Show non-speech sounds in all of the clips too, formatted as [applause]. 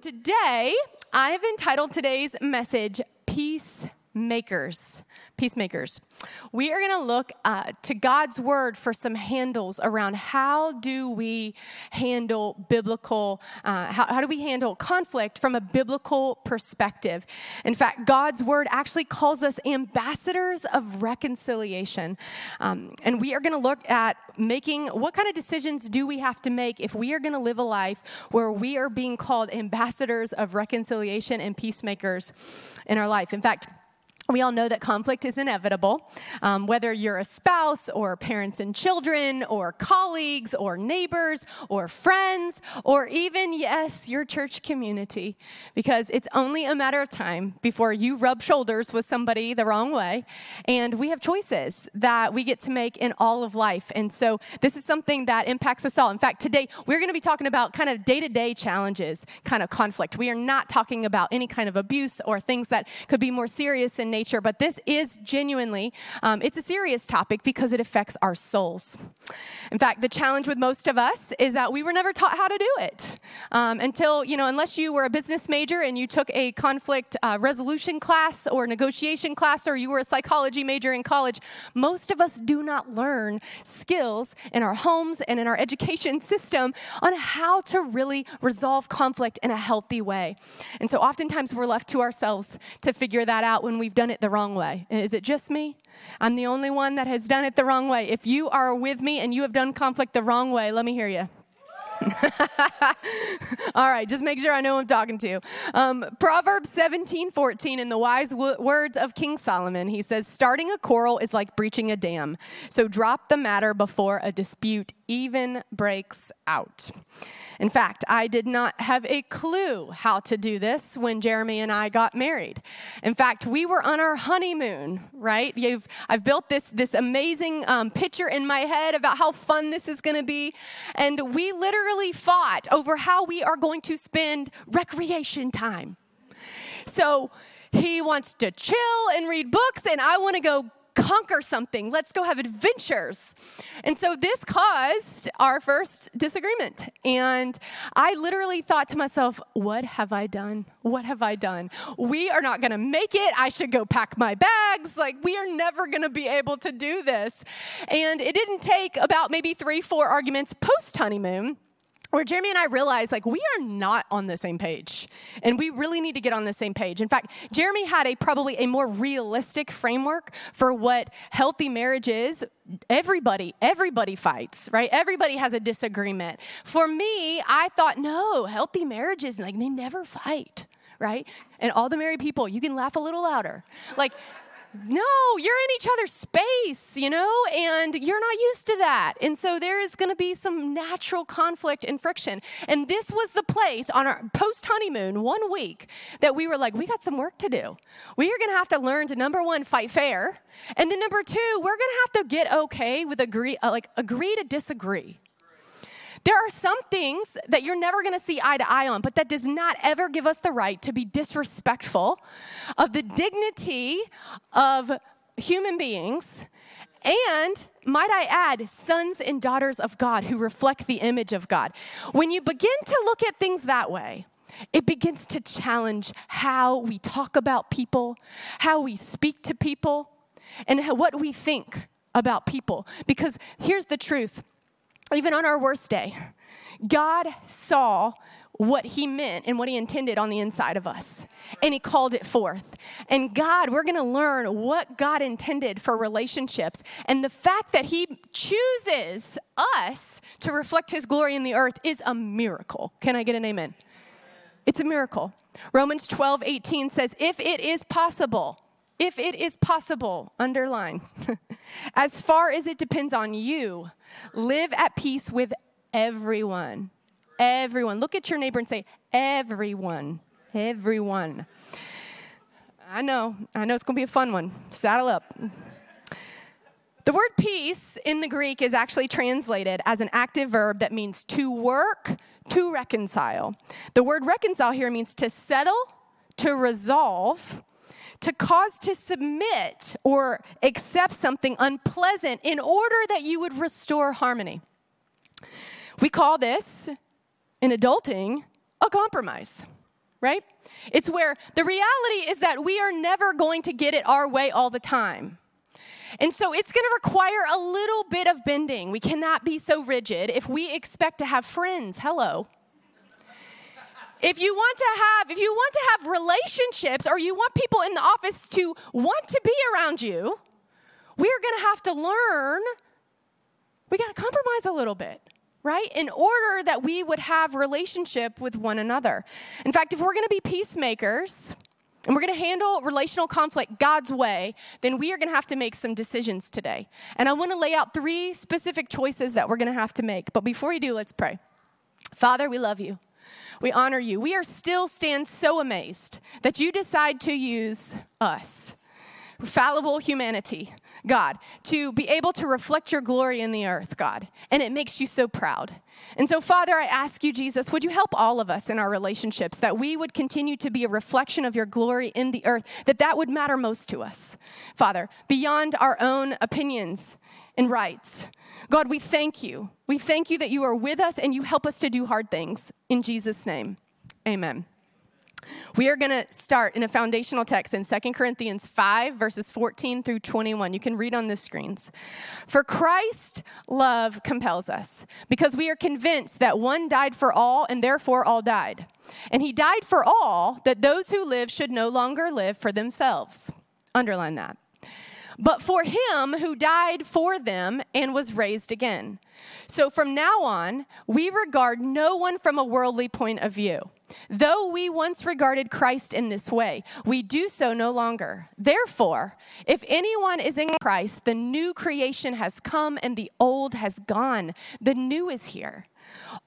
today, I have entitled today's message Peacemakers. Peacemakers. We are going to look uh, to God's word for some handles around how do we handle biblical, uh, how, how do we handle conflict from a biblical perspective. In fact, God's word actually calls us ambassadors of reconciliation. Um, and we are going to look at making what kind of decisions do we have to make if we are going to live a life where we are being called ambassadors of reconciliation and peacemakers in our life. In fact, we all know that conflict is inevitable. Um, whether you're a spouse or parents and children or colleagues or neighbors or friends or even, yes, your church community, because it's only a matter of time before you rub shoulders with somebody the wrong way. And we have choices that we get to make in all of life. And so this is something that impacts us all. In fact, today we're going to be talking about kind of day to day challenges, kind of conflict. We are not talking about any kind of abuse or things that could be more serious in nature nature, but this is genuinely, um, it's a serious topic because it affects our souls. In fact, the challenge with most of us is that we were never taught how to do it um, until, you know, unless you were a business major and you took a conflict uh, resolution class or negotiation class or you were a psychology major in college, most of us do not learn skills in our homes and in our education system on how to really resolve conflict in a healthy way. And so oftentimes we're left to ourselves to figure that out when we've done done it the wrong way. Is it just me? I'm the only one that has done it the wrong way. If you are with me and you have done conflict the wrong way, let me hear you. [laughs] All right, just make sure I know who I'm talking to. Um, Proverbs 17, 14, in the wise w- words of King Solomon, he says, Starting a quarrel is like breaching a dam. So drop the matter before a dispute even breaks out. In fact, I did not have a clue how to do this when Jeremy and I got married. In fact, we were on our honeymoon, right? You've, I've built this, this amazing um, picture in my head about how fun this is going to be. And we literally fought over how we are going to spend recreation time. So, he wants to chill and read books, and I want to go conquer something. Let's go have adventures. And so this caused our first disagreement. And I literally thought to myself, what have I done? What have I done? We are not going to make it. I should go pack my bags. Like, we are never going to be able to do this. And it didn't take about maybe three, four arguments post honeymoon where Jeremy and I realized like we are not on the same page and we really need to get on the same page. In fact, Jeremy had a probably a more realistic framework for what healthy marriage is. Everybody, everybody fights, right? Everybody has a disagreement. For me, I thought no, healthy marriages like they never fight, right? And all the married people, you can laugh a little louder. Like no, you're in each other's space, you know, and you're not used to that. And so there is going to be some natural conflict and friction. And this was the place on our post honeymoon, one week, that we were like, we got some work to do. We are going to have to learn to number one, fight fair. And then number two, we're going to have to get okay with agree, uh, like agree to disagree. There are some things that you're never going to see eye to eye on, but that does not ever give us the right to be disrespectful of the dignity of human beings and might I add, sons and daughters of God who reflect the image of God. When you begin to look at things that way, it begins to challenge how we talk about people, how we speak to people, and what we think about people. Because here's the truth even on our worst day, God saw what he meant and what he intended on the inside of us. And he called it forth. And God, we're going to learn what God intended for relationships. And the fact that he chooses us to reflect his glory in the earth is a miracle. Can I get an amen? It's a miracle. Romans 12, 18 says, If it is possible, if it is possible, underline, [laughs] as far as it depends on you, live at peace with everyone. Everyone. Look at your neighbor and say, everyone. Everyone. I know, I know it's gonna be a fun one. Saddle up. The word peace in the Greek is actually translated as an active verb that means to work, to reconcile. The word reconcile here means to settle, to resolve, to cause to submit or accept something unpleasant in order that you would restore harmony. We call this in adulting a compromise. right? It's where the reality is that we are never going to get it our way all the time. And so it's going to require a little bit of bending. We cannot be so rigid if we expect to have friends. Hello. If you want to have if you want to have relationships or you want people in the office to want to be around you, we're going to have to learn we got to compromise a little bit right in order that we would have relationship with one another in fact if we're going to be peacemakers and we're going to handle relational conflict God's way, then we are going to have to make some decisions today. And I want to lay out three specific choices that we're going to have to make. But before we do, let's pray. Father, we love you. We honor you. We are still stand so amazed that you decide to use us, fallible humanity, God, to be able to reflect your glory in the earth, God. And it makes you so proud. And so, Father, I ask you, Jesus, would you help all of us in our relationships that we would continue to be a reflection of your glory in the earth, that that would matter most to us, Father, beyond our own opinions and rights. God, we thank you. We thank you that you are with us and you help us to do hard things. In Jesus' name, amen. We are going to start in a foundational text in 2 Corinthians 5, verses 14 through 21. You can read on the screens. For Christ love compels us, because we are convinced that one died for all, and therefore all died. And he died for all, that those who live should no longer live for themselves. Underline that. But for him who died for them and was raised again. So from now on, we regard no one from a worldly point of view. Though we once regarded Christ in this way, we do so no longer. Therefore, if anyone is in Christ, the new creation has come and the old has gone. The new is here.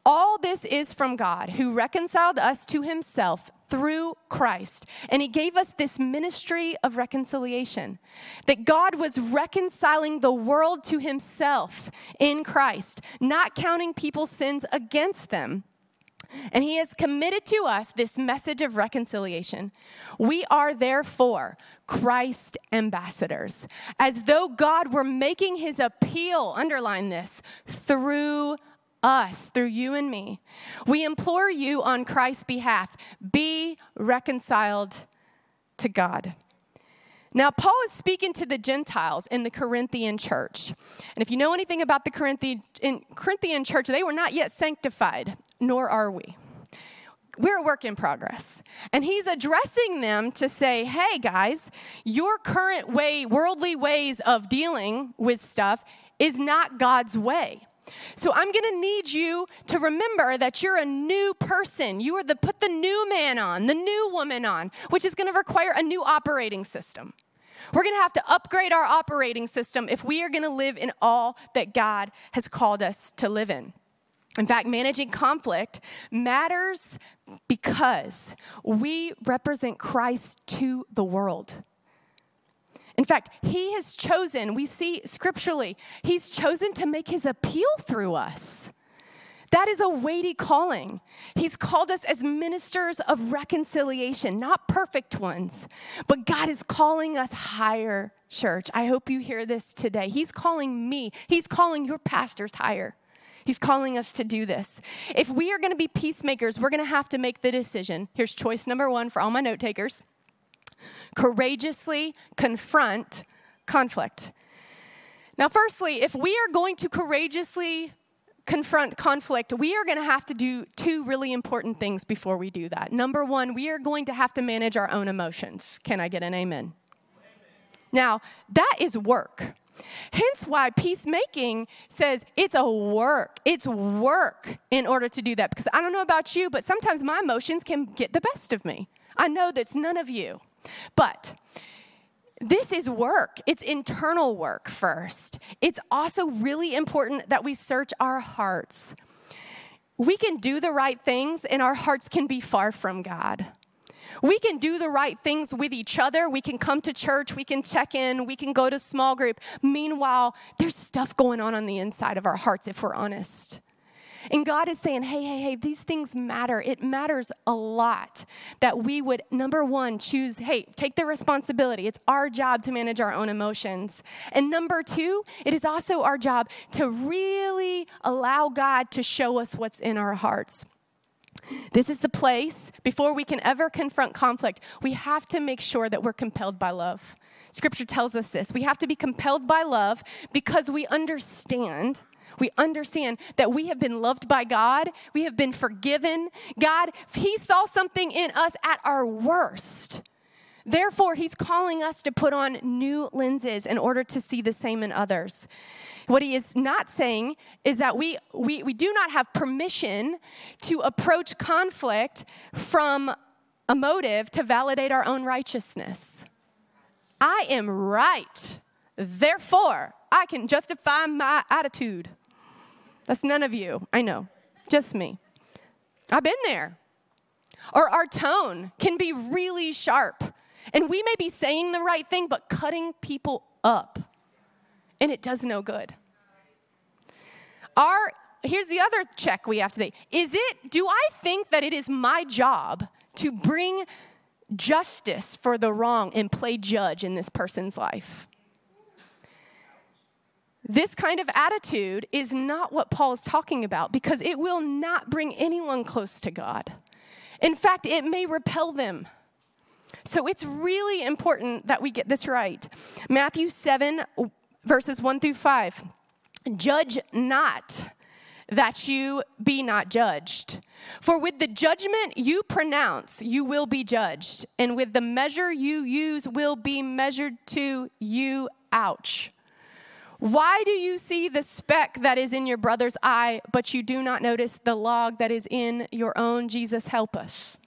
All this is from God, who reconciled us to himself through Christ. And he gave us this ministry of reconciliation that God was reconciling the world to himself in Christ, not counting people's sins against them and he has committed to us this message of reconciliation. We are therefore Christ ambassadors, as though God were making his appeal, underline this, through us, through you and me. We implore you on Christ's behalf be reconciled to God. Now, Paul is speaking to the Gentiles in the Corinthian church. And if you know anything about the Corinthian, Corinthian church, they were not yet sanctified, nor are we. We're a work in progress. And he's addressing them to say, hey, guys, your current way, worldly ways of dealing with stuff is not God's way. So I'm going to need you to remember that you're a new person. You are the put the new man on, the new woman on, which is going to require a new operating system. We're going to have to upgrade our operating system if we are going to live in all that God has called us to live in. In fact, managing conflict matters because we represent Christ to the world. In fact, he has chosen, we see scripturally, he's chosen to make his appeal through us. That is a weighty calling. He's called us as ministers of reconciliation, not perfect ones, but God is calling us higher, church. I hope you hear this today. He's calling me, He's calling your pastors higher. He's calling us to do this. If we are going to be peacemakers, we're going to have to make the decision. Here's choice number one for all my note takers courageously confront conflict. Now, firstly, if we are going to courageously confront conflict, we are going to have to do two really important things before we do that. Number one, we are going to have to manage our own emotions. Can I get an amen? amen. Now, that is work. Hence why peacemaking says it's a work. It's work in order to do that. Because I don't know about you, but sometimes my emotions can get the best of me. I know that's none of you. But this is work. It's internal work first. It's also really important that we search our hearts. We can do the right things, and our hearts can be far from God. We can do the right things with each other. We can come to church. We can check in. We can go to small group. Meanwhile, there's stuff going on on the inside of our hearts if we're honest. And God is saying, hey, hey, hey, these things matter. It matters a lot that we would, number one, choose, hey, take the responsibility. It's our job to manage our own emotions. And number two, it is also our job to really allow God to show us what's in our hearts. This is the place, before we can ever confront conflict, we have to make sure that we're compelled by love. Scripture tells us this. We have to be compelled by love because we understand. We understand that we have been loved by God. We have been forgiven. God, He saw something in us at our worst. Therefore, He's calling us to put on new lenses in order to see the same in others. What he is not saying is that we, we, we do not have permission to approach conflict from a motive to validate our own righteousness. I am right. Therefore, I can justify my attitude. That's none of you. I know. Just me. I've been there. Or our tone can be really sharp. And we may be saying the right thing, but cutting people up and it does no good. Our here's the other check we have to say. Is it do I think that it is my job to bring justice for the wrong and play judge in this person's life? This kind of attitude is not what Paul is talking about because it will not bring anyone close to God. In fact, it may repel them. So it's really important that we get this right. Matthew 7, verses 1 through 5. Judge not that you be not judged. For with the judgment you pronounce, you will be judged, and with the measure you use will be measured to you. Ouch. Why do you see the speck that is in your brother's eye, but you do not notice the log that is in your own? Jesus, help us.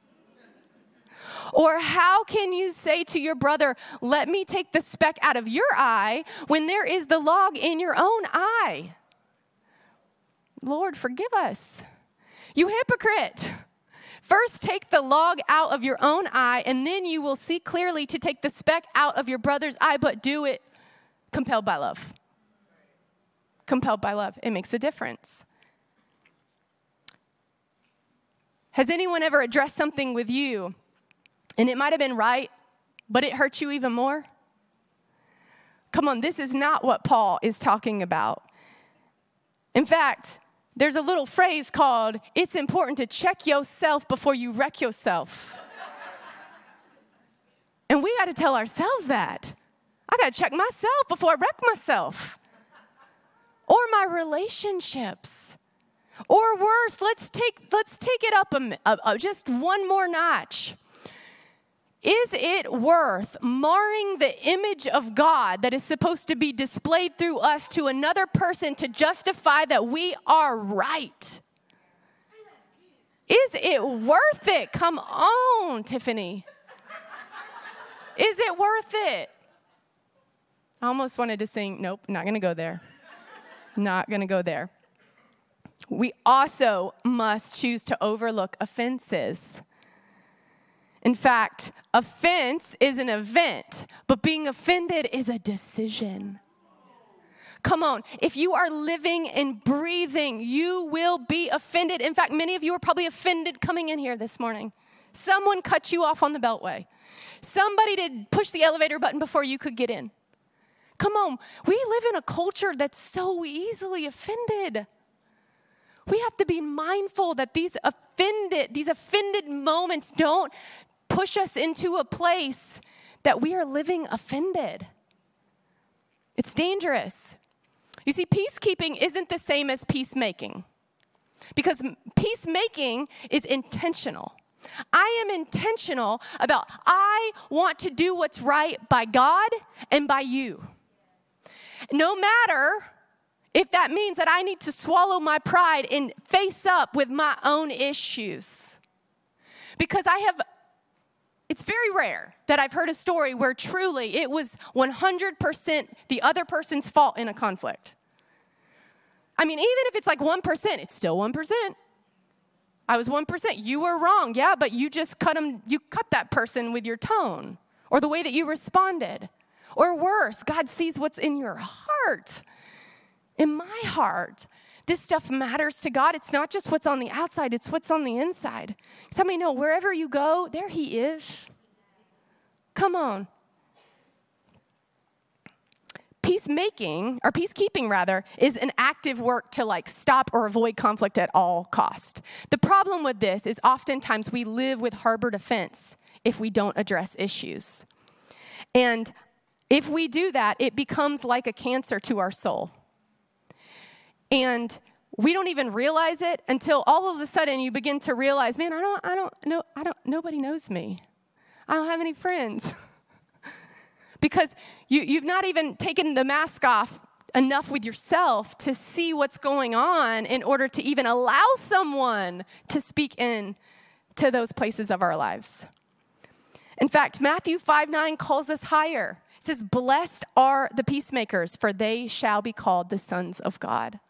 Or how can you say to your brother, Let me take the speck out of your eye, when there is the log in your own eye? Lord, forgive us. You hypocrite. First, take the log out of your own eye, and then you will see clearly to take the speck out of your brother's eye, but do it compelled by love. Compelled by love. It makes a difference. Has anyone ever addressed something with you and it might have been right, but it hurt you even more? Come on, this is not what Paul is talking about. In fact, there's a little phrase called it's important to check yourself before you wreck yourself. and we got to tell ourselves that. I got to check myself before I wreck myself. Or my relationships. Or worse, let's take let's take it up a, a, a, just one more notch. Is it worth marring the image of God that is supposed to be displayed through us to another person to justify that we are right? Is it worth it? Come on, Tiffany. Is it worth it? I almost wanted to sing, nope, not gonna go there. Not gonna go there. We also must choose to overlook offenses. In fact, offense is an event, but being offended is a decision. Come on, if you are living and breathing, you will be offended. In fact, many of you are probably offended coming in here this morning. Someone cut you off on the beltway. Somebody did push the elevator button before you could get in. Come on, we live in a culture that's so easily offended. We have to be mindful that these offended, these offended moments don't push us into a place that we are living offended. It's dangerous. You see, peacekeeping isn't the same as peacemaking because peacemaking is intentional. I am intentional about I want to do what's right by God and by you. No matter if that means that I need to swallow my pride and face up with my own issues. Because I have it's very rare that I've heard a story where truly it was 100% the other person's fault in a conflict. I mean, even if it's like 1%, it's still 1%. I was 1%. You were wrong. Yeah, but you just cut them you cut that person with your tone or the way that you responded. Or worse, God sees what's in your heart. In my heart, this stuff matters to God. It's not just what's on the outside, it's what's on the inside. Somebody know wherever you go, there He is. Come on. peacemaking, or peacekeeping rather, is an active work to like stop or avoid conflict at all cost. The problem with this is oftentimes we live with harbored offense if we don't address issues. And if we do that, it becomes like a cancer to our soul. And we don't even realize it until all of a sudden you begin to realize, man, I don't, I don't know, I don't, nobody knows me. I don't have any friends. [laughs] because you, you've not even taken the mask off enough with yourself to see what's going on in order to even allow someone to speak in to those places of our lives. In fact, Matthew 5 9 calls us higher. It says, Blessed are the peacemakers, for they shall be called the sons of God.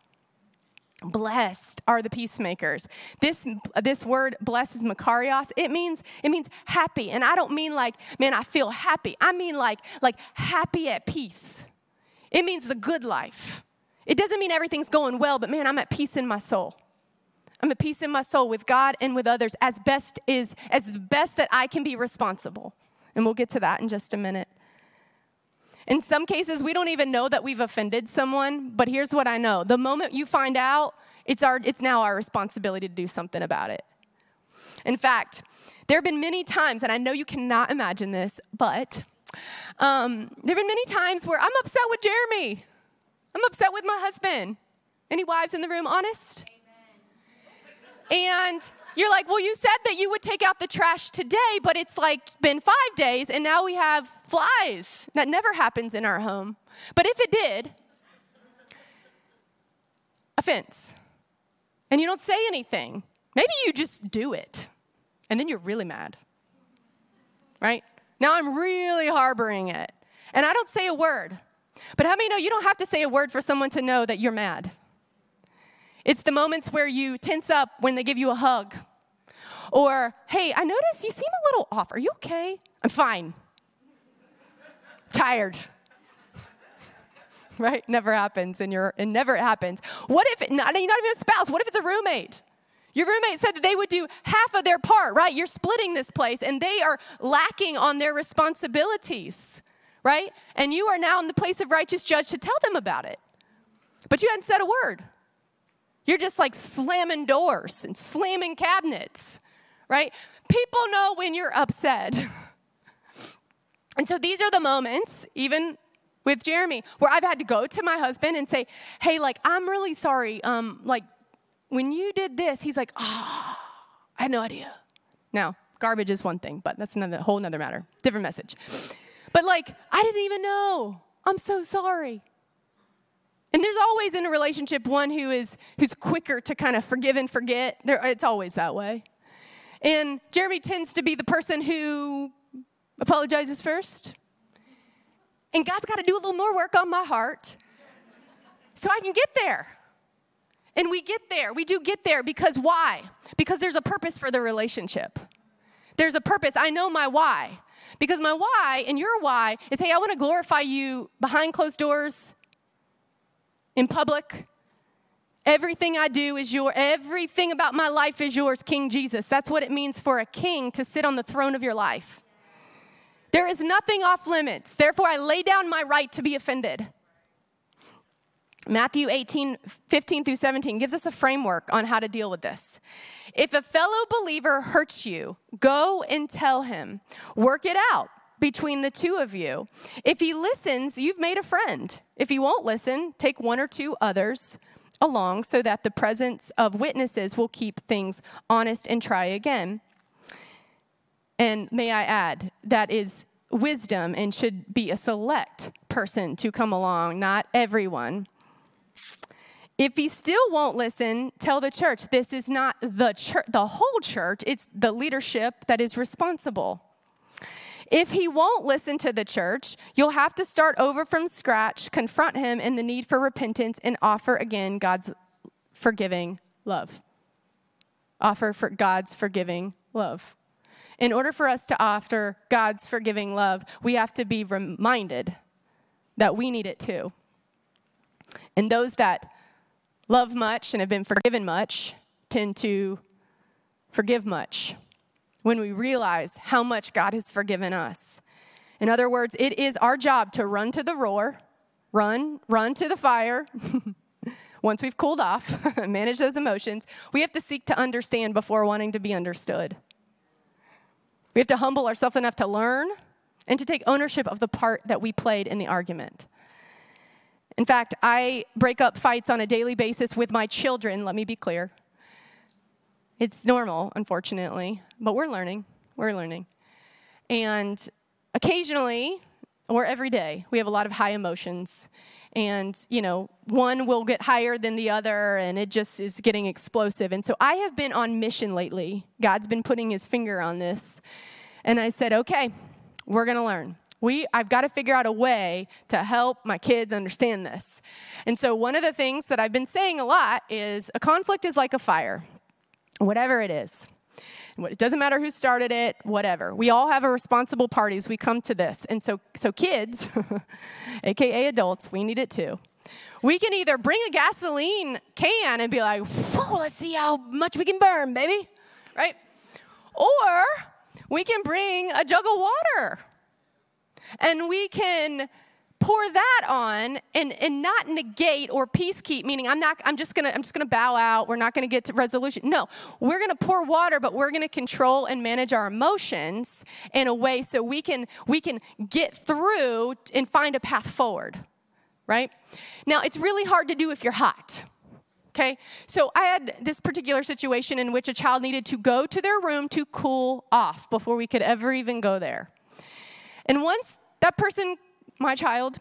Blessed are the peacemakers. This, this word blessed is makarios. It means, it means happy. And I don't mean like, man, I feel happy. I mean like, like happy at peace. It means the good life. It doesn't mean everything's going well, but man, I'm at peace in my soul. I'm at peace in my soul with God and with others as best is as best that I can be responsible. And we'll get to that in just a minute. In some cases, we don't even know that we've offended someone, but here's what I know. The moment you find out, it's, our, it's now our responsibility to do something about it. In fact, there have been many times, and I know you cannot imagine this, but um, there have been many times where I'm upset with Jeremy. I'm upset with my husband. Any wives in the room honest? Amen. And you're like, well, you said that you would take out the trash today, but it's like been five days and now we have flies. That never happens in our home. But if it did, offense. And you don't say anything. Maybe you just do it. And then you're really mad. Right? Now I'm really harboring it. And I don't say a word. But how many know you don't have to say a word for someone to know that you're mad? It's the moments where you tense up when they give you a hug. Or, hey, I notice you seem a little off. Are you okay? I'm fine. Tired. [laughs] right? Never happens and you're it never happens. What if not, not even a spouse, what if it's a roommate? Your roommate said that they would do half of their part, right? You're splitting this place and they are lacking on their responsibilities, right? And you are now in the place of righteous judge to tell them about it. But you hadn't said a word. You're just like slamming doors and slamming cabinets, right? People know when you're upset. [laughs] and so these are the moments, even with Jeremy, where I've had to go to my husband and say, hey, like, I'm really sorry. Um, like, when you did this, he's like, oh, I had no idea. Now, garbage is one thing, but that's another whole another matter. Different message. But like, I didn't even know. I'm so sorry. And there's always in a relationship one who is who's quicker to kind of forgive and forget. There, it's always that way. And Jeremy tends to be the person who apologizes first. And God's got to do a little more work on my heart so I can get there. And we get there. We do get there because why? Because there's a purpose for the relationship. There's a purpose. I know my why. Because my why and your why is hey, I want to glorify you behind closed doors in public. Everything I do is your, everything about my life is yours, King Jesus. That's what it means for a king to sit on the throne of your life. There is nothing off limits. Therefore, I lay down my right to be offended. Matthew 18, 15 through 17 gives us a framework on how to deal with this. If a fellow believer hurts you, go and tell him. Work it out between the two of you. If he listens, you've made a friend. If he won't listen, take one or two others along so that the presence of witnesses will keep things honest and try again. And may I add, that is wisdom and should be a select person to come along, not everyone. If he still won't listen, tell the church this is not the church, the whole church, it's the leadership that is responsible. If he won't listen to the church, you'll have to start over from scratch, confront him in the need for repentance, and offer again God's forgiving love. Offer for God's forgiving love. In order for us to offer God's forgiving love, we have to be reminded that we need it too. And those that love much and have been forgiven much tend to forgive much when we realize how much God has forgiven us. In other words, it is our job to run to the roar run, run to the fire. [laughs] Once we've cooled off, [laughs] manage those emotions, we have to seek to understand before wanting to be understood. We have to humble ourselves enough to learn and to take ownership of the part that we played in the argument. In fact, I break up fights on a daily basis with my children, let me be clear. It's normal, unfortunately, but we're learning. We're learning. And occasionally, or every day, we have a lot of high emotions. And, you know, one will get higher than the other, and it just is getting explosive. And so I have been on mission lately. God's been putting his finger on this. And I said, okay, we're going to learn. We, I've got to figure out a way to help my kids understand this. And so, one of the things that I've been saying a lot is a conflict is like a fire, whatever it is. It doesn't matter who started it, whatever. We all have a responsible parties. We come to this. And so, so kids, [laughs] AKA adults, we need it too. We can either bring a gasoline can and be like, let's see how much we can burn, baby, right? Or we can bring a jug of water and we can pour that on and, and not negate or peace keep meaning i'm not i'm just gonna i'm just gonna bow out. We're not gonna get to resolution. No we're gonna pour water but we're gonna control and manage our emotions in a way so we can we can get through and find a path forward right? Now it's really hard to do if you're hot okay? So i had this particular situation in which a child needed to go to their room to cool off before we could ever even go there. And once that person my child,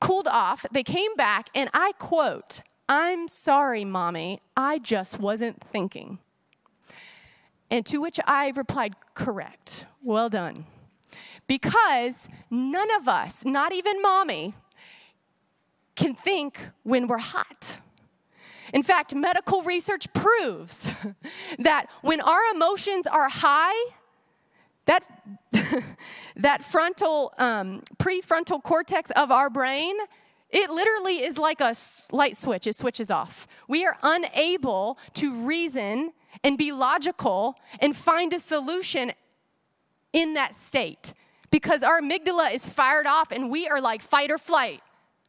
cooled off. They came back, and I quote, I'm sorry, mommy, I just wasn't thinking. And to which I replied, correct, well done. Because none of us, not even mommy, can think when we're hot. In fact, medical research proves [laughs] that when our emotions are high, that, [laughs] that frontal, um, prefrontal cortex of our brain, it literally is like a light switch, it switches off. We are unable to reason and be logical and find a solution in that state because our amygdala is fired off and we are like fight or flight,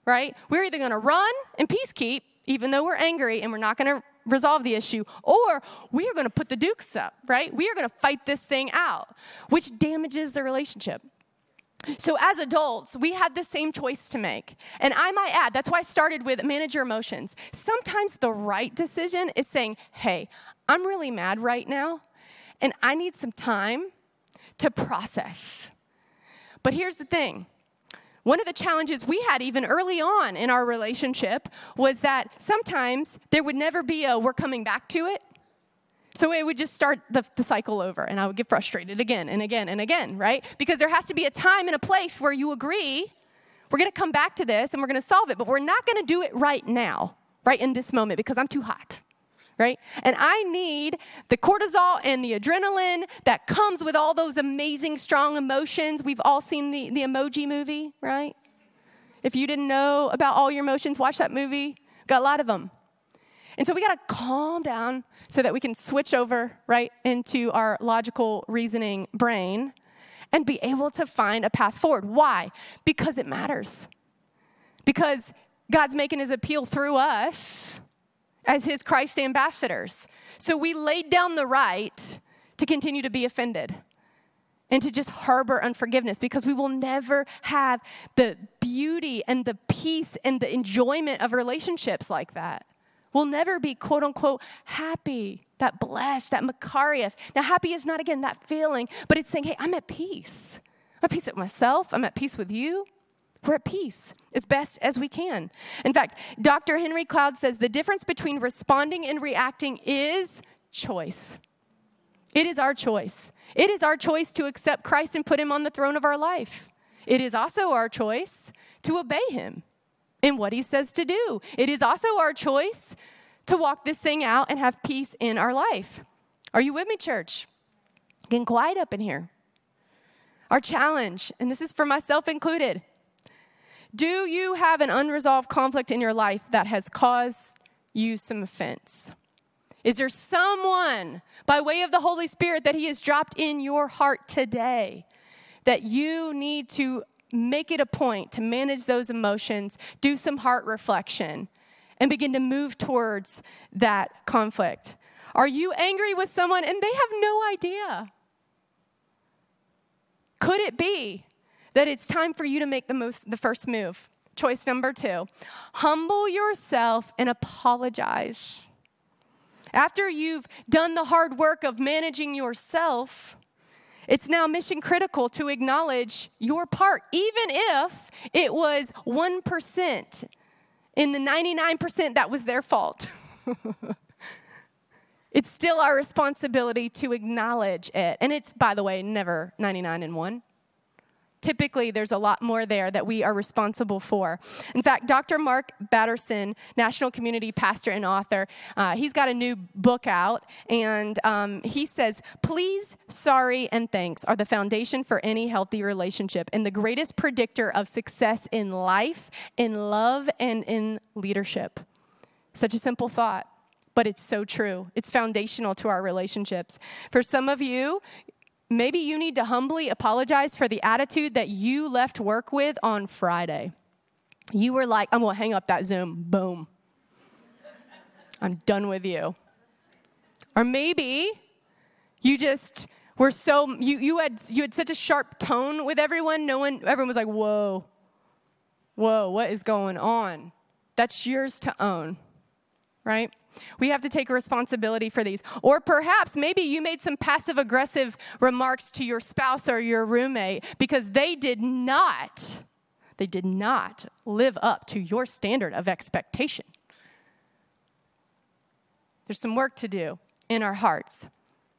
right? We're either gonna run and peace keep, even though we're angry, and we're not gonna resolve the issue, or we are going to put the dukes up, right? We are going to fight this thing out, which damages the relationship. So, as adults, we have the same choice to make. And I might add, that's why I started with manage your emotions. Sometimes the right decision is saying, hey, I'm really mad right now, and I need some time to process. But here's the thing one of the challenges we had even early on in our relationship was that sometimes there would never be a we're coming back to it. So it would just start the, the, cycle over, and I would get frustrated again and again and again, right? Because there has to be a time and a place where you agree, we're gonna come back to this and we're gonna solve it, but we're not gonna do it right now, right in this moment, because I'm too hot right? And I need the cortisol and the adrenaline that comes with all those amazing, strong emotions. We've all seen the, the emoji movie, right? If you didn't know about all your emotions, watch that movie. Got a lot of them. And so we got to calm down so that we can switch over right into our logical reasoning brain and be able to find a path forward. Why? Because it matters. Because God's making his appeal through us as his Christ ambassadors. So we laid down the right to continue to be offended and to just harbor unforgiveness because we will never have the beauty and the peace and the enjoyment of relationships like that. We'll never be quote unquote happy, that blessed, that makarios. Now, happy is not again that feeling, but it's saying, hey, I'm at peace. I'm at peace with myself, I'm at peace with you. We're at peace as best as we can. In fact, Dr. Henry Cloud says the difference between responding and reacting is choice. It is our choice. It is our choice to accept Christ and put him on the throne of our life. It is also our choice to obey him in what he says to do. It is also our choice to walk this thing out and have peace in our life. Are you with me, church? Getting quiet up in here. Our challenge, and this is for myself included, do you have an unresolved conflict in your life that has caused you some offense? Is there someone by way of the Holy Spirit that He has dropped in your heart today that you need to make it a point to manage those emotions, do some heart reflection, and begin to move towards that conflict. Are you angry with someone and they have no idea? Could it be that it's time for you to make the most the first move? Choice number 2. Humble yourself and apologize. After you've done the hard work of managing yourself, it's now mission critical to acknowledge your part, even if it was 1% in the 99% that was their fault. [laughs] it's still our responsibility to acknowledge it. And it's, by the way, never 99 and 1 typically there's a lot more there that we are responsible for. In fact, Dr. Mark Batterson, national community pastor and author, uh, he's got a new book out, and um, he says, Please, sorry, and thanks are the foundation for any healthy relationship and the greatest predictor of success in life, in love, and in leadership. Such a simple thought but it's so true. It's foundational to our relationships. For some of you, Maybe you need to humbly apologize for the attitude that you left work with on Friday. You were like, I'm gonna hang up that Zoom. Boom. I'm done with you. Or maybe you just were so you, you had you had such a sharp tone with everyone, no one everyone was like, whoa, whoa, what is going on? That's yours to own, right? We have to take responsibility for these. Or perhaps maybe you made some passive aggressive remarks to your spouse or your roommate because they did not they did not live up to your standard of expectation. There's some work to do in our hearts.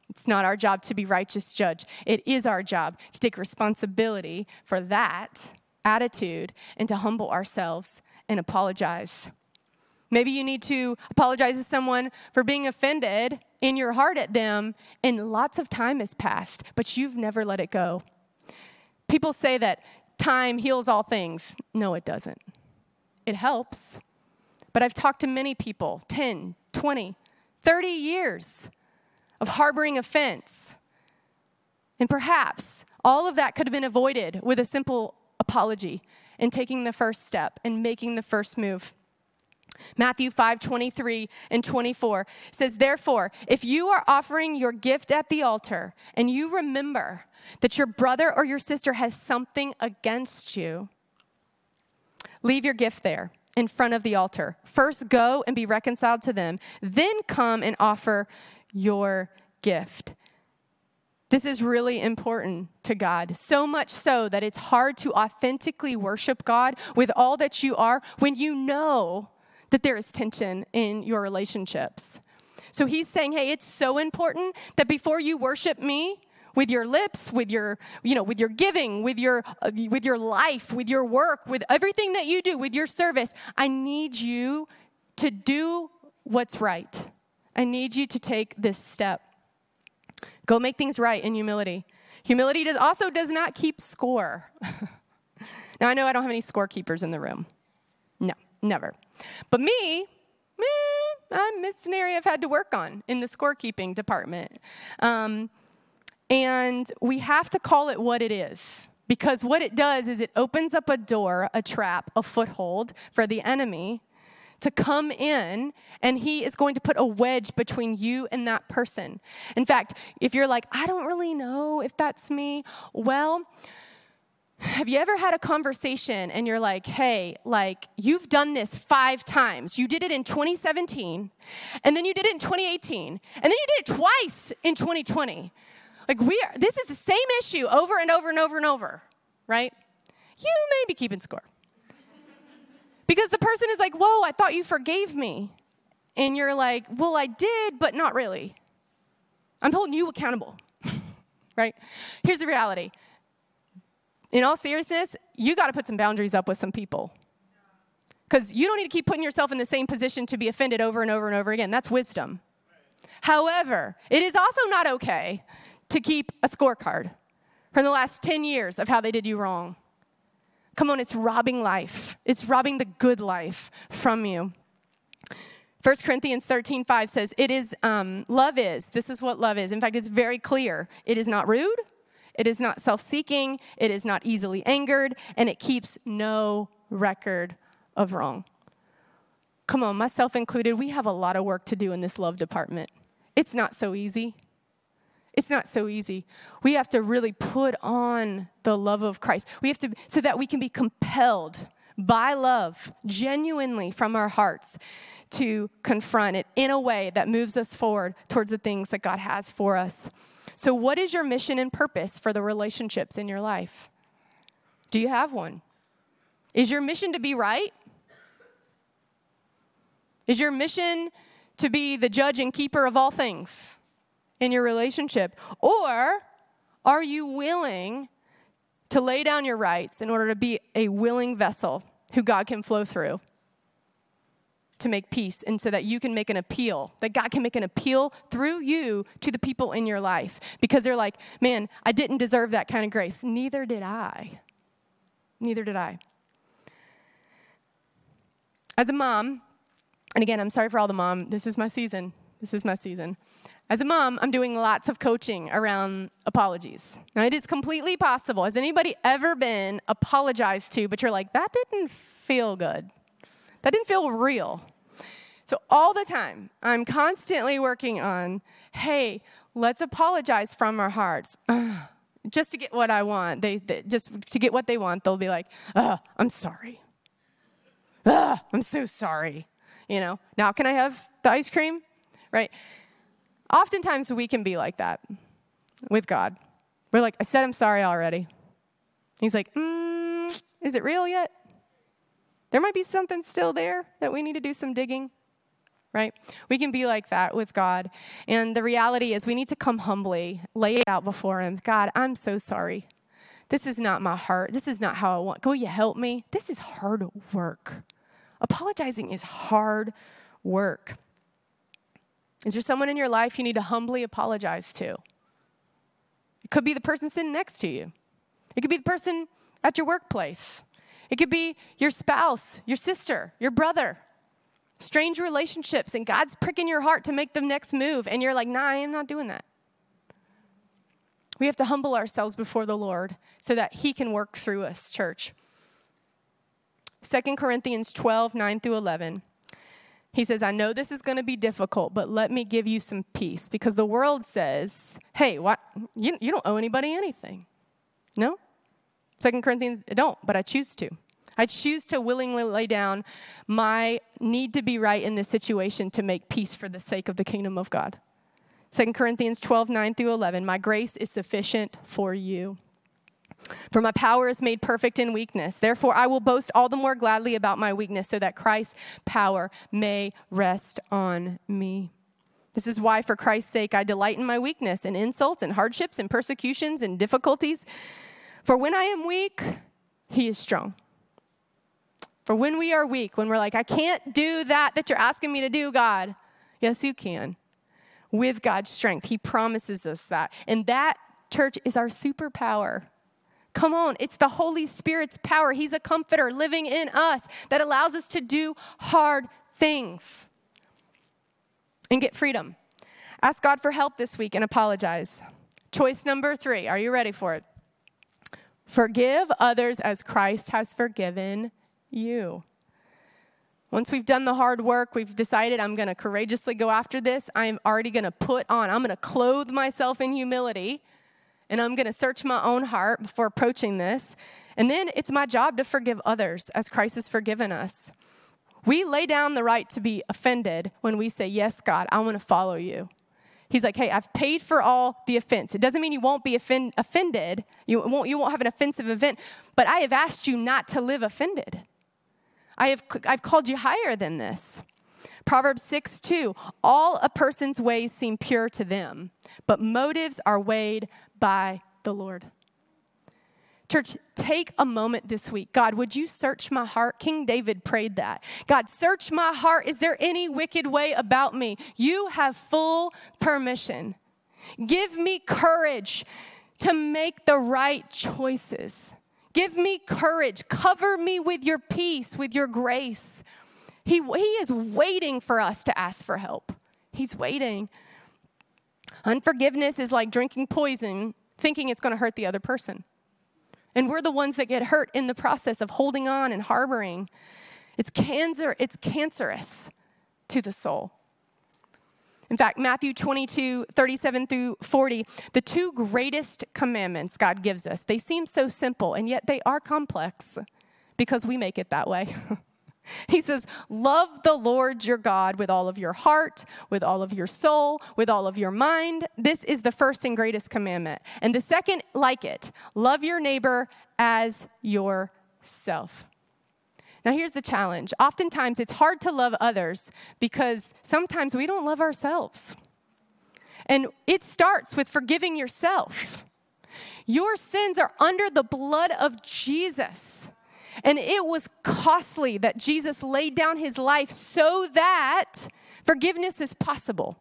It's not our job to be righteous judge. It is our job to take responsibility for that attitude and to humble ourselves and apologize. Maybe you need to apologize to someone for being offended in your heart at them, and lots of time has passed, but you've never let it go. People say that time heals all things. No, it doesn't. It helps. But I've talked to many people 10, 20, 30 years of harboring offense. And perhaps all of that could have been avoided with a simple apology and taking the first step and making the first move. Matthew 5 23 and 24 says, Therefore, if you are offering your gift at the altar and you remember that your brother or your sister has something against you, leave your gift there in front of the altar. First, go and be reconciled to them, then come and offer your gift. This is really important to God, so much so that it's hard to authentically worship God with all that you are when you know that there is tension in your relationships. So he's saying, hey, it's so important that before you worship me, with your lips with your you know with your giving with your uh, with your life with your work with everything that you do with your service i need you to do what's right. I need you to take this step. Go make things right in humility. Humility does also does not keep score. [laughs] Now i know i don't have any scorekeepers in the room never but me, eh, it's an area I've had to work on in the scorekeeping department. Um, and we have to call it what it is. Because what it does is it opens up a door, a trap, a foothold for the enemy to come in and he is going to put a wedge between you and that person. In fact, if you're like, I don't really know if that's me, well, have you ever had a conversation and you're like, hey, like, you've done this five times. You did it in 2017, and then you did it in 2018, and then you did it twice in 2020. Like, we are, this is the same issue over and over and over and over, right? You may be keeping score. Because the person is like, whoa, I thought you forgave me. And you're like, well, I did, but not really. I'm holding you accountable, [laughs] right? Here's the reality in all seriousness, you got to put some boundaries up with some people. Because you don't need to keep putting yourself in the same position to be offended over and over and over again. That's wisdom. However, it is also not okay to keep a scorecard from the last 10 years of how they did you wrong. Come on, it's robbing life. It's robbing the good life from you. 1 Corinthians 13, 5 says, It is, um, love is, this is what love is. In fact, it's very clear. It is not rude, it is not self seeking, it is not easily angered, and it keeps no record of wrong. Come on, myself included, we have a lot of work to do in this love department. It's not so easy. It's not so easy. We have to really put on the love of Christ. We have to, so that we can be compelled by love, genuinely from our hearts, to confront it in a way that moves us forward towards the things that God has for us. So, what is your mission and purpose for the relationships in your life? Do you have one? Is your mission to be right? Is your mission to be the judge and keeper of all things in your relationship? Or are you willing to lay down your rights in order to be a willing vessel who God can flow through to make peace and so that you can make an appeal, that God can make an appeal through you to the people in your life because they're like, man, I didn't deserve that kind of grace. Neither did I. Neither did I. As a mom, and again, I'm sorry for all the mom, this is my season. This is my season. As a mom, I'm doing lots of coaching around apologies. Now, it is completely possible. Has anybody ever been apologized to, but you're like, that didn't feel good? That didn't feel real. So, all the time, I'm constantly working on, hey, let's apologize from our hearts. [sighs] just to get what I want. They, they, just to get what they want, they'll be like, I'm sorry. I'm so sorry. You know, now can I have the ice cream? Right? Oftentimes we can be like that with God. We're like, I said I'm sorry already. He's like, mm, is it real yet? There might be something still there that we need to do some digging, right? We can be like that with God. And the reality is, we need to come humbly, lay it out before Him. God, I'm so sorry. This is not my heart. This is not how I want. Will you help me? This is hard work. Apologizing is hard work. Is there someone in your life you need to humbly apologize to? It could be the person sitting next to you, it could be the person at your workplace, it could be your spouse, your sister, your brother. Strange relationships, and God's pricking your heart to make the next move, and you're like, nah, I am not doing that. We have to humble ourselves before the Lord so that He can work through us, church. 2 Corinthians 12, 9 through 11. He says, I know this is going to be difficult, but let me give you some peace because the world says, hey, what? You, you don't owe anybody anything. No? Second Corinthians, I don't, but I choose to. I choose to willingly lay down my need to be right in this situation to make peace for the sake of the kingdom of God. 2 Corinthians 12, 9 through 11. My grace is sufficient for you. For my power is made perfect in weakness. Therefore, I will boast all the more gladly about my weakness, so that Christ's power may rest on me. This is why, for Christ's sake, I delight in my weakness and insults and hardships and persecutions and difficulties. For when I am weak, he is strong. For when we are weak, when we're like, I can't do that that you're asking me to do, God, yes, you can. With God's strength, He promises us that. And that, church, is our superpower. Come on, it's the Holy Spirit's power. He's a comforter living in us that allows us to do hard things and get freedom. Ask God for help this week and apologize. Choice number three. Are you ready for it? Forgive others as Christ has forgiven you. Once we've done the hard work, we've decided I'm going to courageously go after this. I'm already going to put on, I'm going to clothe myself in humility and I'm going to search my own heart before approaching this. And then it's my job to forgive others as Christ has forgiven us. We lay down the right to be offended when we say, Yes, God, I want to follow you. He's like, Hey, I've paid for all the offense. It doesn't mean you won't be offend- offended, you won't, you won't have an offensive event, but I have asked you not to live offended. I have, I've called you higher than this. Proverbs 6 2 All a person's ways seem pure to them, but motives are weighed by the Lord. Church, take a moment this week. God, would you search my heart? King David prayed that. God, search my heart. Is there any wicked way about me? You have full permission. Give me courage to make the right choices. Give me courage. Cover me with your peace, with your grace. He, he is waiting for us to ask for help. He's waiting. Unforgiveness is like drinking poison thinking it's going to hurt the other person. And we're the ones that get hurt in the process of holding on and harboring. It's cancer, it's cancerous to the soul. In fact, Matthew 22, 37 through 40, the two greatest commandments God gives us, they seem so simple, and yet they are complex because we make it that way. [laughs] he says, Love the Lord your God with all of your heart, with all of your soul, with all of your mind. This is the first and greatest commandment. And the second, like it, love your neighbor as yourself. Now, here's the challenge. Oftentimes, it's hard to love others because sometimes we don't love ourselves. And it starts with forgiving yourself. Your sins are under the blood of Jesus. And it was costly that Jesus laid down his life so that forgiveness is possible.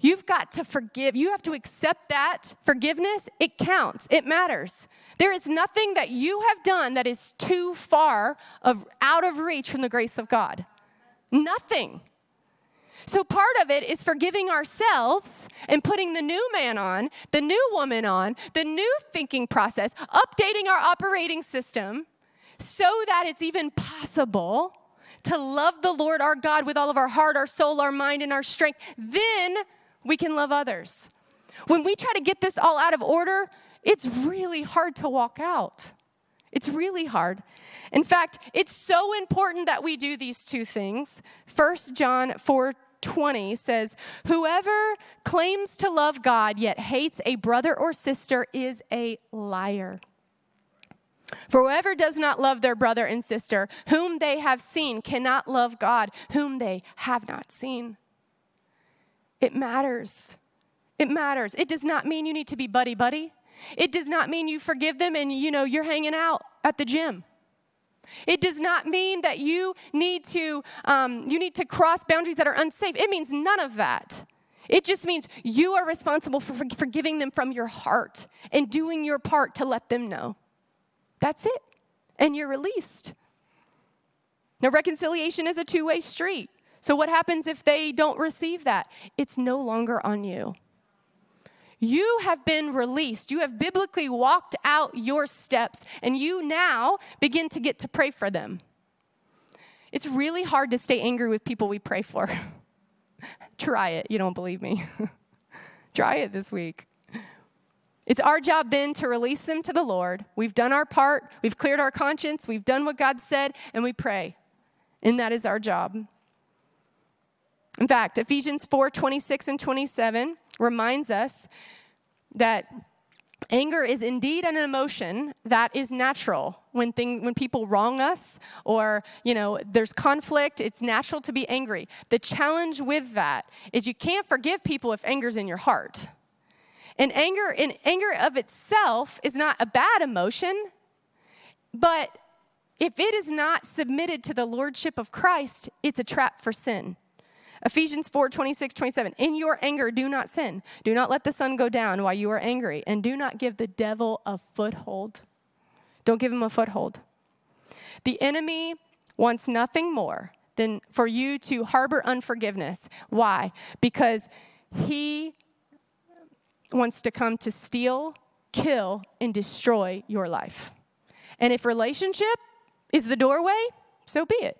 You've got to forgive. You have to accept that forgiveness. It counts, it matters. There is nothing that you have done that is too far of out of reach from the grace of God. Nothing. So part of it is forgiving ourselves and putting the new man on, the new woman on, the new thinking process, updating our operating system so that it's even possible to love the Lord our God with all of our heart, our soul, our mind, and our strength. Then we can love others. When we try to get this all out of order, it's really hard to walk out. It's really hard. In fact, it's so important that we do these two things. 1 John 4 20 says, Whoever claims to love God yet hates a brother or sister is a liar. For whoever does not love their brother and sister, whom they have seen, cannot love God, whom they have not seen. It matters. It matters. It does not mean you need to be buddy buddy. It does not mean you forgive them and you know you're hanging out at the gym. It does not mean that you need to um, you need to cross boundaries that are unsafe. It means none of that. It just means you are responsible for forgiving them from your heart and doing your part to let them know. That's it. And you're released. Now, reconciliation is a two way street. So, what happens if they don't receive that? It's no longer on you. You have been released. You have biblically walked out your steps, and you now begin to get to pray for them. It's really hard to stay angry with people we pray for. [laughs] Try it. You don't believe me. [laughs] Try it this week. It's our job then to release them to the Lord. We've done our part, we've cleared our conscience, we've done what God said, and we pray. And that is our job. In fact, Ephesians 4 26 and 27 reminds us that anger is indeed an emotion that is natural when thing, when people wrong us or you know there's conflict it's natural to be angry the challenge with that is you can't forgive people if anger's in your heart and anger and anger of itself is not a bad emotion but if it is not submitted to the lordship of christ it's a trap for sin Ephesians 4 26, 27. In your anger, do not sin. Do not let the sun go down while you are angry, and do not give the devil a foothold. Don't give him a foothold. The enemy wants nothing more than for you to harbor unforgiveness. Why? Because he wants to come to steal, kill, and destroy your life. And if relationship is the doorway, so be it.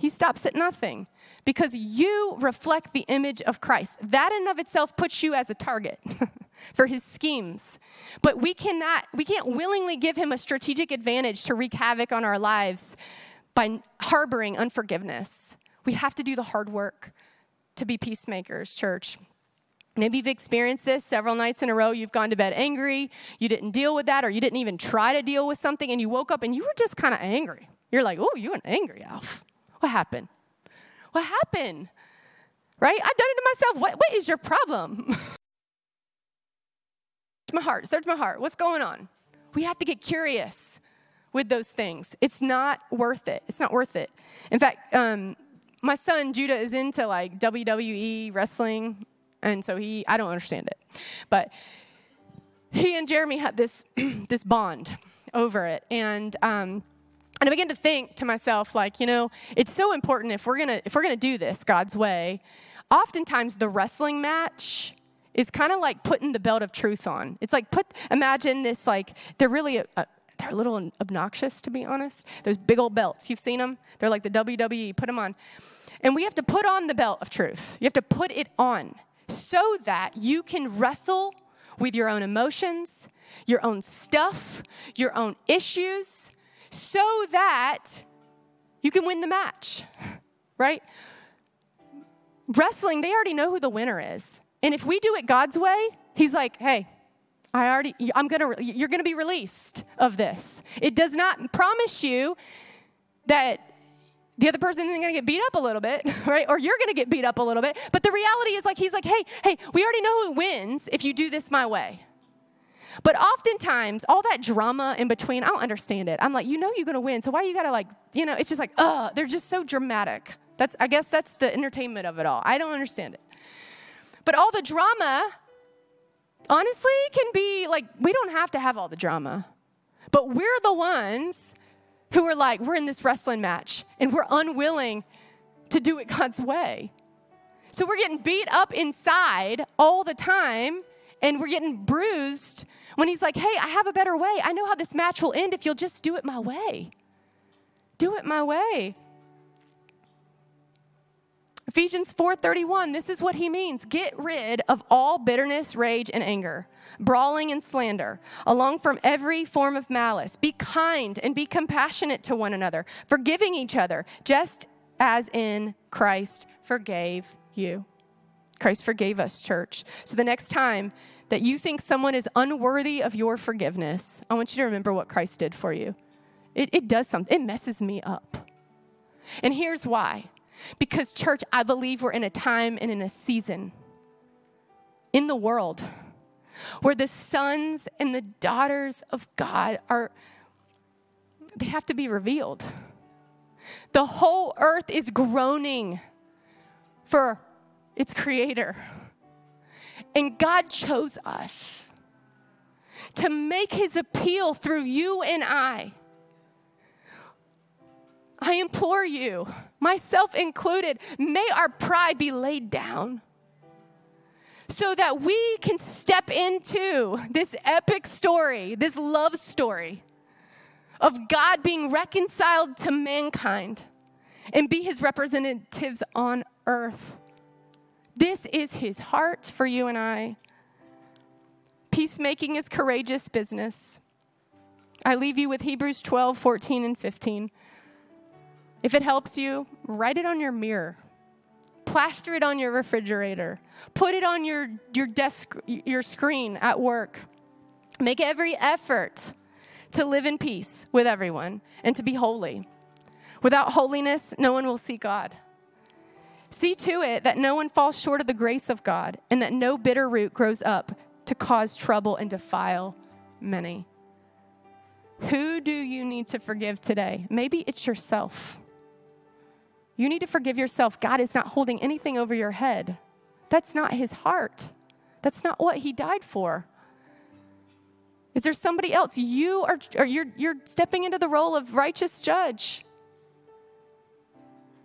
He stops at nothing because you reflect the image of Christ. That in of itself puts you as a target [laughs] for his schemes. But we cannot we can't willingly give him a strategic advantage to wreak havoc on our lives by harboring unforgiveness. We have to do the hard work to be peacemakers, church. Maybe you've experienced this several nights in a row. You've gone to bed angry, you didn't deal with that, or you didn't even try to deal with something, and you woke up and you were just kind of angry. You're like, oh, you an angry elf. What happened? What happened? Right? I've done it to myself. What, what is your problem? [laughs] my heart, search my heart. What's going on? We have to get curious with those things. It's not worth it. It's not worth it. In fact, um, my son Judah is into like WWE wrestling, and so he I don't understand it, but he and Jeremy had this [clears throat] this bond over it, and um, and I began to think to myself, like, you know, it's so important if we're gonna if we're gonna do this God's way. Oftentimes, the wrestling match is kind of like putting the belt of truth on. It's like put imagine this like they're really a, a, they're a little obnoxious to be honest. Those big old belts, you've seen them? They're like the WWE. Put them on. And we have to put on the belt of truth. You have to put it on so that you can wrestle with your own emotions, your own stuff, your own issues, so that you can win the match, [laughs] right? Wrestling, they already know who the winner is. And if we do it God's way, He's like, hey, I already, I'm gonna, you're gonna be released of this. It does not promise you that the other person is gonna get beat up a little bit, [laughs] right? Or you're gonna get beat up a little bit. But the reality is like, he's like, hey, hey, we already know who wins if you do this my way. But oftentimes, all that drama in between, I don't understand it. I'm like, you know, you're gonna win, so why you gotta like, you know, it's just like, ugh, they're just so dramatic. That's, I guess that's the entertainment of it all. I don't understand it. But all the drama, honestly, can be like, we don't have to have all the drama. But we're the ones who are like, we're in this wrestling match and we're unwilling to do it God's way. So we're getting beat up inside all the time and we're getting bruised when he's like, hey, I have a better way. I know how this match will end if you'll just do it my way. Do it my way. Ephesians 4:31 this is what he means. Get rid of all bitterness rage and anger brawling and slander along from every form of malice. Be kind and be compassionate to one another forgiving each other just as in Christ forgave you. Christ forgave us church. So the next time that you think someone is unworthy of your forgiveness I want you to remember what Christ did for you. It, it does something. It messes me up. And here's why because, church, I believe we're in a time and in a season in the world where the sons and the daughters of God are, they have to be revealed. The whole earth is groaning for its creator. And God chose us to make his appeal through you and I. I implore you, myself included, may our pride be laid down so that we can step into this epic story, this love story of God being reconciled to mankind and be his representatives on earth. This is his heart for you and I. Peacemaking is courageous business. I leave you with Hebrews 12, 14, and 15. If it helps you, write it on your mirror. Plaster it on your refrigerator. Put it on your, your desk, your screen at work. Make every effort to live in peace with everyone and to be holy. Without holiness, no one will see God. See to it that no one falls short of the grace of God and that no bitter root grows up to cause trouble and defile many. Who do you need to forgive today? Maybe it's yourself. You need to forgive yourself. God is not holding anything over your head. That's not his heart. That's not what he died for. Is there somebody else? You are, or you're, you're stepping into the role of righteous judge.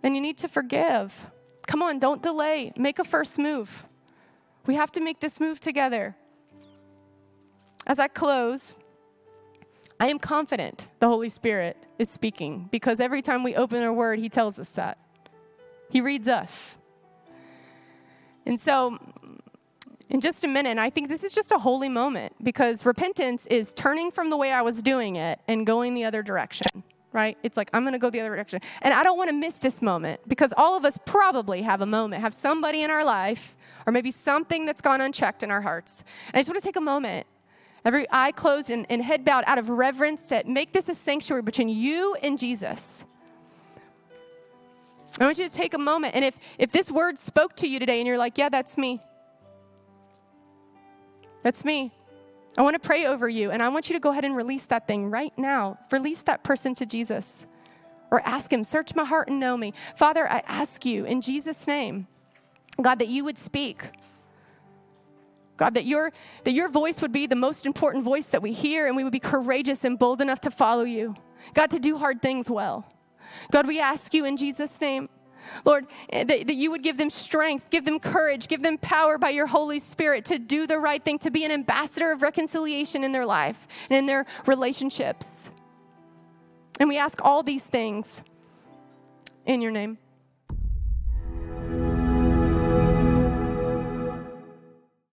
And you need to forgive. Come on, don't delay. Make a first move. We have to make this move together. As I close, I am confident the Holy Spirit is speaking because every time we open our word, He tells us that. He reads us. And so, in just a minute, I think this is just a holy moment because repentance is turning from the way I was doing it and going the other direction, right? It's like, I'm going to go the other direction. And I don't want to miss this moment because all of us probably have a moment, have somebody in our life, or maybe something that's gone unchecked in our hearts. And I just want to take a moment, every eye closed and, and head bowed out of reverence to make this a sanctuary between you and Jesus. I want you to take a moment. And if, if this word spoke to you today and you're like, yeah, that's me, that's me. I want to pray over you. And I want you to go ahead and release that thing right now. Release that person to Jesus. Or ask him, search my heart and know me. Father, I ask you in Jesus' name, God, that you would speak. God, that your, that your voice would be the most important voice that we hear, and we would be courageous and bold enough to follow you. God, to do hard things well. God, we ask you in Jesus' name, Lord, eh, that, that you would give them strength, give them courage, give them power by your Holy Spirit to do the right thing, to be an ambassador of reconciliation in their life and in their relationships. And we ask all these things in your name.